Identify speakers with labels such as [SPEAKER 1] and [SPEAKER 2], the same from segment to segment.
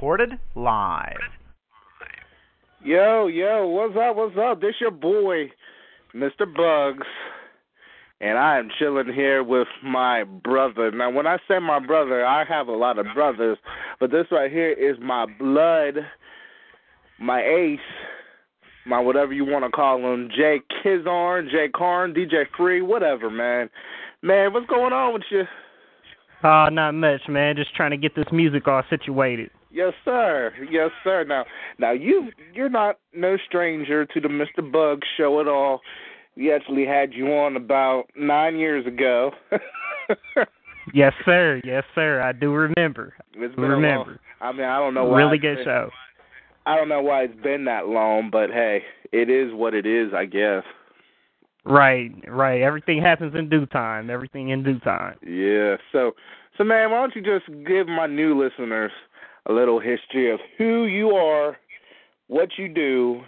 [SPEAKER 1] recorded live.
[SPEAKER 2] Yo, yo, what's up? What's up? This your boy, Mr. Bugz, and I am chilling here with my brother. Now, when I say my brother, I have a lot of brothers, but this right here is my blood, my ace, my whatever you want to call him, Jay Kizarn, Jay Carn, DJ Free, whatever, man. Man, what's going on with you?
[SPEAKER 3] Uh, not much, man. Just trying to get this music all situated.
[SPEAKER 2] Yes, sir. Yes, sir. Now, now you you're not no stranger to the Mr. Bug show at all. We actually had you on about nine years ago.
[SPEAKER 3] yes, sir. Yes, sir. I do remember.
[SPEAKER 2] It's been
[SPEAKER 3] remember.
[SPEAKER 2] Long, I mean, I don't know why.
[SPEAKER 3] Really good
[SPEAKER 2] been,
[SPEAKER 3] show.
[SPEAKER 2] I don't know why it's been that long, but hey, it is what it is, I guess.
[SPEAKER 3] Right, right. Everything happens in due time. Everything in due time.
[SPEAKER 2] Yeah. So, so man, why don't you just give my new listeners a little history of who you are, what you do,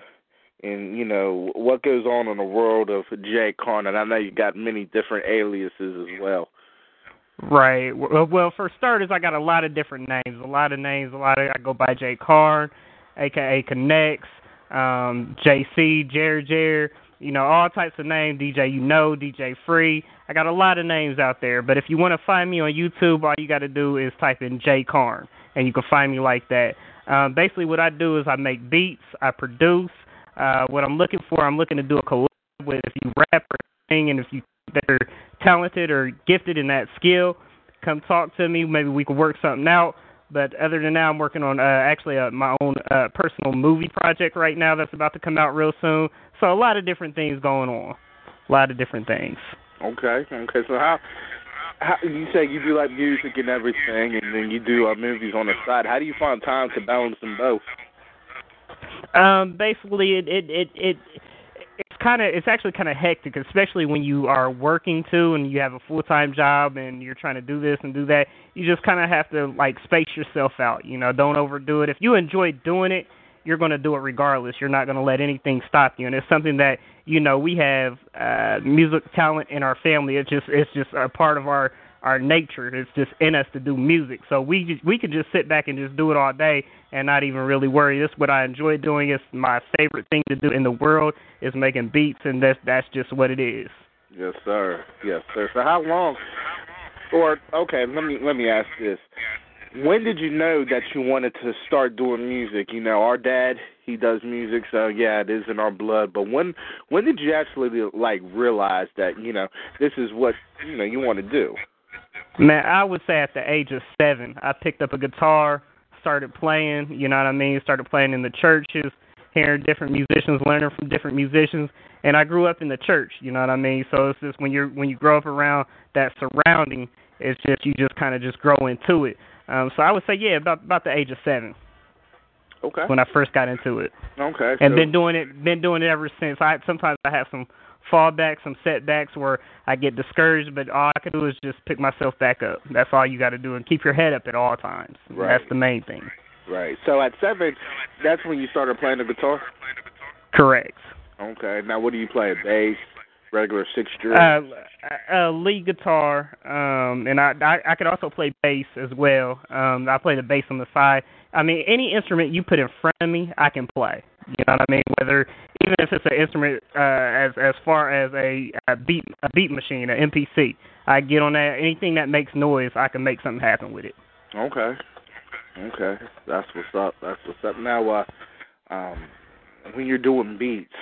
[SPEAKER 2] and you know what goes on in the world of Jay Carnett. I know you got many different aliases as well.
[SPEAKER 3] Right. Well, well, for starters, I got a lot of different names. A lot of names. A lot of I go by Jay Carn, aka Connects, um, JC, Jer Jer you know, all types of names, DJ You Know, DJ Free. I got a lot of names out there, but if you want to find me on YouTube, all you got to do is type in Jay Carn, and you can find me like that. Um, basically, what I do is I make beats, I produce. Uh, what I'm looking for, I'm looking to do a collab with if you rap or sing, and if you that are talented or gifted in that skill, come talk to me. Maybe we can work something out. But other than that, I'm working on uh, actually uh, my own uh, personal movie project right now that's about to come out real soon. So a lot of different things going on. A lot of different things.
[SPEAKER 2] Okay. Okay. So how how you say you do like music and everything, and then you do uh, movies on the side. How do you find time to balance them both?
[SPEAKER 3] Um, basically, it it it it it's kind of it's actually kind of hectic, especially when you are working too, and you have a full time job, and you're trying to do this and do that. You just kind of have to like space yourself out. You know, don't overdo it. If you enjoy doing it, you're going to do it regardless. You're not going to let anything stop you, and it's something that you know we have uh, music talent in our family. It's just it's just a part of our our nature. It's just in us to do music. So we just, we could just sit back and just do it all day and not even really worry. This is what I enjoy doing. It's my favorite thing to do in the world is making beats, and that's that's just what it is.
[SPEAKER 2] Yes, sir. Yes, sir. So how long? Or okay, let me let me ask this. When did you know that you wanted to start doing music? You know, our dad, he does music, so yeah, it is in our blood. But when when did you actually like realize that, you know, this is what, you know, you want to do?
[SPEAKER 3] Man, I would say at the age of seven, I picked up a guitar, started playing. You know what I mean? Started playing in the churches, hearing different musicians, learning from different musicians, and I grew up in the church. You know what I mean? So it's just when you're when you grow up around that surrounding, it's just you just kind of just grow into it. Um, so I would say yeah, about about the age of seven.
[SPEAKER 2] Okay.
[SPEAKER 3] When I first got into it.
[SPEAKER 2] Okay.
[SPEAKER 3] And
[SPEAKER 2] so,
[SPEAKER 3] been doing it been doing it ever since. I sometimes I have some fallbacks, some setbacks where I get discouraged, but all I can do is just pick myself back up. That's all you got to do, and keep your head up at all times.
[SPEAKER 2] Right.
[SPEAKER 3] That's the main thing.
[SPEAKER 2] Right. So at seven, that's when you started playing the guitar.
[SPEAKER 3] Correct.
[SPEAKER 2] Okay. Now, what do you play? Bass, regular six string.
[SPEAKER 3] Uh, uh, lead guitar, um, and I, I I could also play bass as well. Um, I play the bass on the side. I mean, any instrument you put in front of me, I can play. You know what I mean? Whether even if it's an instrument uh, as as far as a, a beat a beat machine, an MPC, I get on that. Anything that makes noise, I can make something happen with it.
[SPEAKER 2] Okay. Okay. That's what's up. That's what's up. Now, uh, um, when you're doing beats,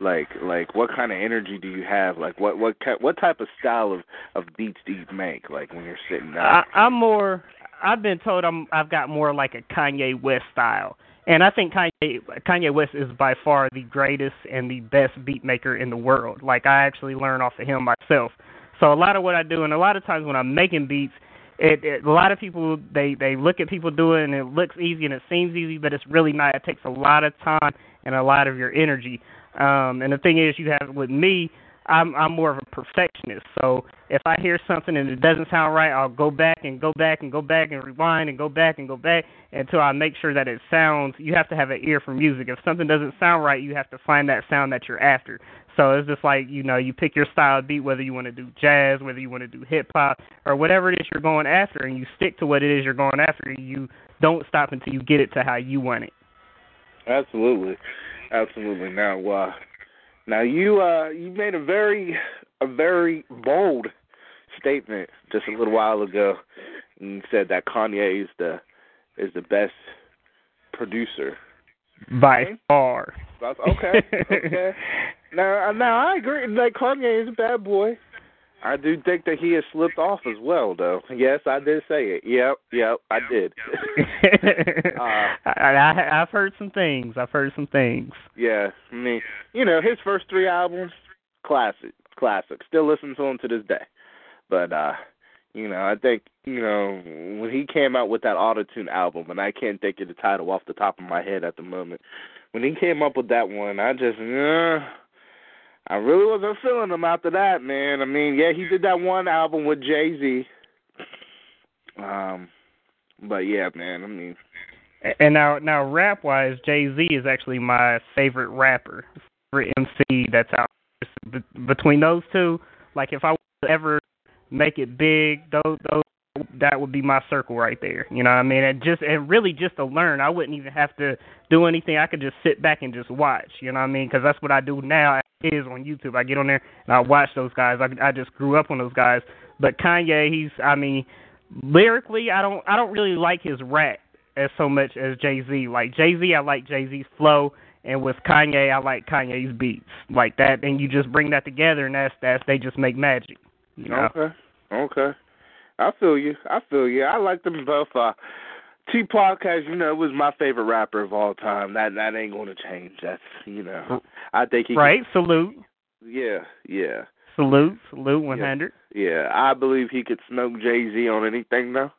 [SPEAKER 2] like like what kind of energy do you have? Like what what what type of style of of beats do you make? Like when you're sitting down?
[SPEAKER 3] I, I'm more. I've been told I'm I've got more like a Kanye West style. And I think Kanye Kanye West is by far the greatest and the best beat maker in the world. Like I actually learn off of him myself. So a lot of what I do, and a lot of times when I'm making beats, it, it a lot of people they they look at people do it and it looks easy and it seems easy, but it's really not. It takes a lot of time and a lot of your energy. Um, and the thing is, you have with me, I'm I'm more of a perfectionist. So if I hear something and it doesn't sound right, I'll go back and go back and go back and rewind and go back and go back until I make sure that it sounds. You have to have an ear for music. If something doesn't sound right, you have to find that sound that you're after. So it's just like you know, you pick your style of beat, whether you want to do jazz, whether you want to do hip hop, or whatever it is you're going after, and you stick to what it is you're going after. You don't stop until you get it to how you want it.
[SPEAKER 2] Absolutely, absolutely. Now, uh, now you uh, you made a very a very bold statement just a little while ago. and said that Kanye is the is the best producer
[SPEAKER 3] by
[SPEAKER 2] okay.
[SPEAKER 3] far.
[SPEAKER 2] Okay, okay. now, now I agree. Like Kanye is a bad boy. I do think that he has slipped off as well, though. Yes, I did say it. Yep, yep, I did.
[SPEAKER 3] uh, I, I, I've heard some things. I've heard some things.
[SPEAKER 2] Yeah, I mean, you know, his first three albums, classic, classic. Still listen to him to this day. But uh, you know, I think you know when he came out with that autotune album, and I can't think of the title off the top of my head at the moment. When he came up with that one, I just. Uh, I really wasn't feeling him after that, man. I mean, yeah, he did that one album with Jay Z. Um, but yeah, man. I mean,
[SPEAKER 3] and now now rap wise, Jay Z is actually my favorite rapper, favorite MC that's out. Between those two, like if I ever make it big, those those that would be my circle right there. You know what I mean? And just and really just to learn, I wouldn't even have to do anything. I could just sit back and just watch. You know what I mean? Because that's what I do now. Is on YouTube. I get on there and I watch those guys. I I just grew up on those guys. But Kanye, he's I mean, lyrically, I don't I don't really like his rap as so much as Jay Z. Like Jay Z, I like Jay Z's flow. And with Kanye, I like Kanye's beats like that, and you just bring that together, and that's that's they just make magic. You know?
[SPEAKER 2] Okay, okay. I feel you. I feel you. I like them both. Uh, Tupac, as you know, was my favorite rapper of all time. That that ain't going to change. That's you know, I think he
[SPEAKER 3] right. Could, salute.
[SPEAKER 2] Yeah, yeah.
[SPEAKER 3] Salute, salute, one hundred.
[SPEAKER 2] Yeah. yeah, I believe he could smoke Jay Z on anything though,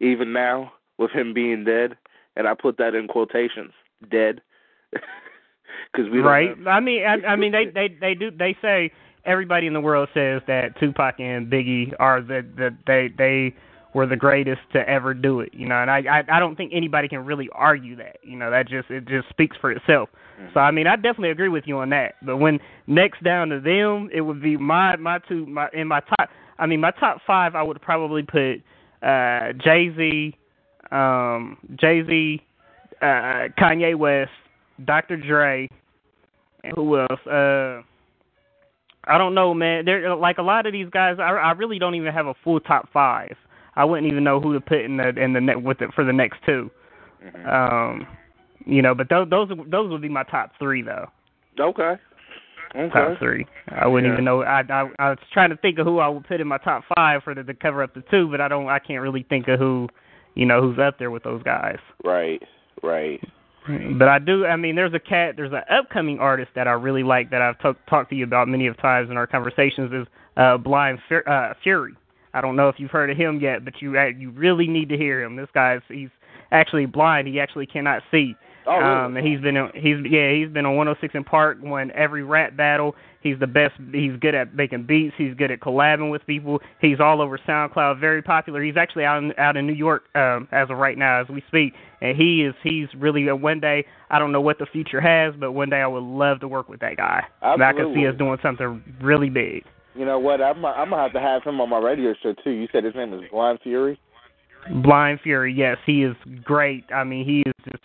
[SPEAKER 2] even now with him being dead, and I put that in quotations, dead, because we
[SPEAKER 3] right.
[SPEAKER 2] I
[SPEAKER 3] mean, I, I mean, they they they do they say everybody in the world says that Tupac and Biggie are the the they they were the greatest to ever do it. You know, and I I, I don't think anybody can really argue that. You know, that just it just speaks for itself. Mm-hmm. So I mean, I definitely agree with you on that. But when next down to them, it would be my my two my in my top. I mean, my top five, I would probably put uh Jay Z, um Jay Z, uh Kanye West, Dr. Dre, and who else? Uh I don't know, man. There, like a lot of these guys, I, I really don't even have a full top five. I wouldn't even know who to put in the in the net with it for the next 2
[SPEAKER 2] mm-hmm.
[SPEAKER 3] Um, you know, but those those those would be my top three though.
[SPEAKER 2] Okay. Okay.
[SPEAKER 3] Top three. I wouldn't
[SPEAKER 2] yeah.
[SPEAKER 3] even know. I, I I was trying to think of who I would put in my top five for the to cover up the two, but I don't. I can't really think of who, you know, who's up there with those guys.
[SPEAKER 2] Right. Right.
[SPEAKER 3] But I do. I mean, there's a cat. There's an upcoming artist that I really like that I've t- talked to you about many of times in our conversations. Is uh, Blind Fur- uh, Fury. I don't know if you've heard of him yet, but you uh, you really need to hear him. This guy's he's actually blind. He actually cannot see.
[SPEAKER 2] Oh, really?
[SPEAKER 3] Um, and he's been he's yeah he's been on 106 & Park, won every rap battle. He's the best. He's good at making beats. He's good at collabing with people. He's all over SoundCloud, very popular. He's actually out in, out in New York um, as of right now as we speak, and he is he's really uh, one day. I don't know what the future has, but one day I would love to work with that guy.
[SPEAKER 2] Absolutely.
[SPEAKER 3] I can see us doing something really big.
[SPEAKER 2] You know what? I'm I'm gonna have to have him on my radio show too. You said his name is Blind Fury.
[SPEAKER 3] Blind Fury, yes, he is great. I mean, he is just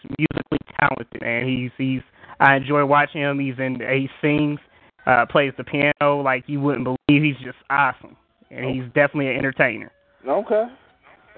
[SPEAKER 3] talented, and he's he's. I enjoy watching him. He's in he sings, uh, plays the piano like you wouldn't believe. He's just awesome, and he's definitely an entertainer.
[SPEAKER 2] Okay,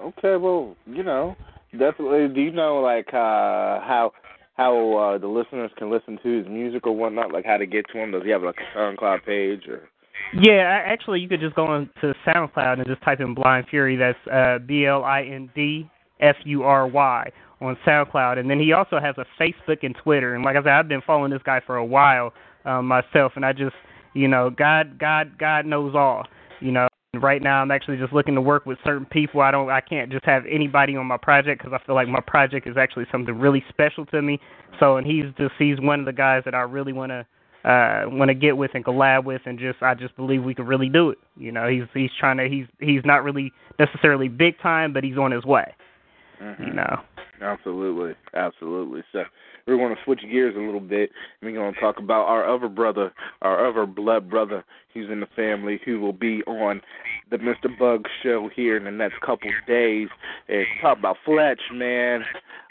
[SPEAKER 2] okay. Well, you know, definitely. Do you know like uh how how uh the listeners can listen to his music or whatnot? Like how to get to him? Does he have like a SoundCloud page or?
[SPEAKER 3] Yeah, actually, you could just go on to SoundCloud and just type in Blind Fury. That's uh, B L I N D F U R Y on SoundCloud, and then he also has a Facebook and Twitter. And like I said, I've been following this guy for a while um, myself, and I just, you know, God, God, God knows all. You know, right now I'm actually just looking to work with certain people. I don't, I can't just have anybody on my project because I feel like my project is actually something really special to me. So, and he's just, he's one of the guys that I really want to uh want to get with and collab with and just I just believe we could really do it. You know, he's he's trying to he's he's not really necessarily big time, but he's on his way.
[SPEAKER 2] Mm-hmm.
[SPEAKER 3] You know.
[SPEAKER 2] Absolutely, absolutely. So we're going to switch gears a little bit. We're going to talk about our other brother, our other blood brother, who's in the family, who will be on the Mr. Bug show here in the next couple days. And talk about Fletch, man.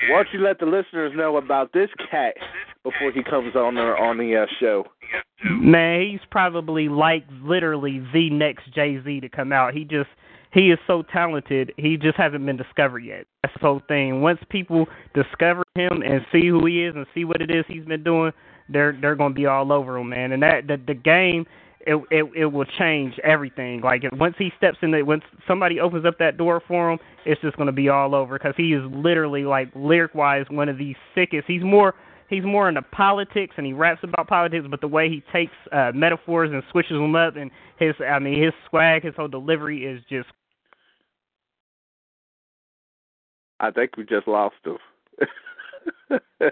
[SPEAKER 2] Why don't you let the listeners know about this cat before he comes on the on the uh, show?
[SPEAKER 3] Man, he's probably like literally the next Jay Z to come out. He just he is so talented. He just hasn't been discovered yet. That's the whole thing. Once people discover him and see who he is and see what it is he's been doing, they're they're going to be all over him, man. And that the the game it it it will change everything. Like once he steps in the once somebody opens up that door for him, it's just going to be all over because he is literally like lyric wise one of the sickest. He's more he's more into politics and he raps about politics, but the way he takes uh metaphors and switches them up and his I mean his swag, his whole delivery is just
[SPEAKER 2] I think we just lost him.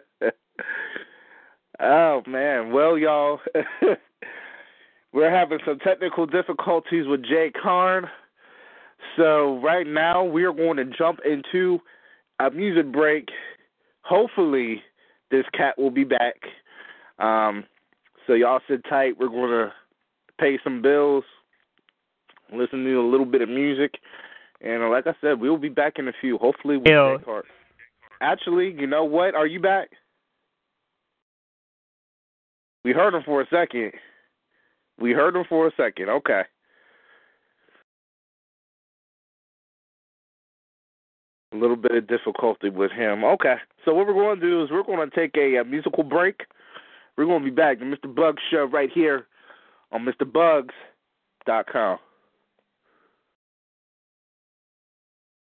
[SPEAKER 2] oh man. Well y'all we're having some technical difficulties with Jay Carn. So right now we're going to jump into a music break. Hopefully this cat will be back. Um, so y'all sit tight. We're going to pay some bills, listen to a little bit of music, and uh, like I said, we'll be back in a few. Hopefully. Jay Actually, you know what? Are you back? We heard him for a second. We heard him for a second. Okay. A little bit of difficulty with him. Okay. So what we're going to do is we're going to take a, a musical break. We're going to be back. to Mr. Bugz Show right here on MrBugz.com.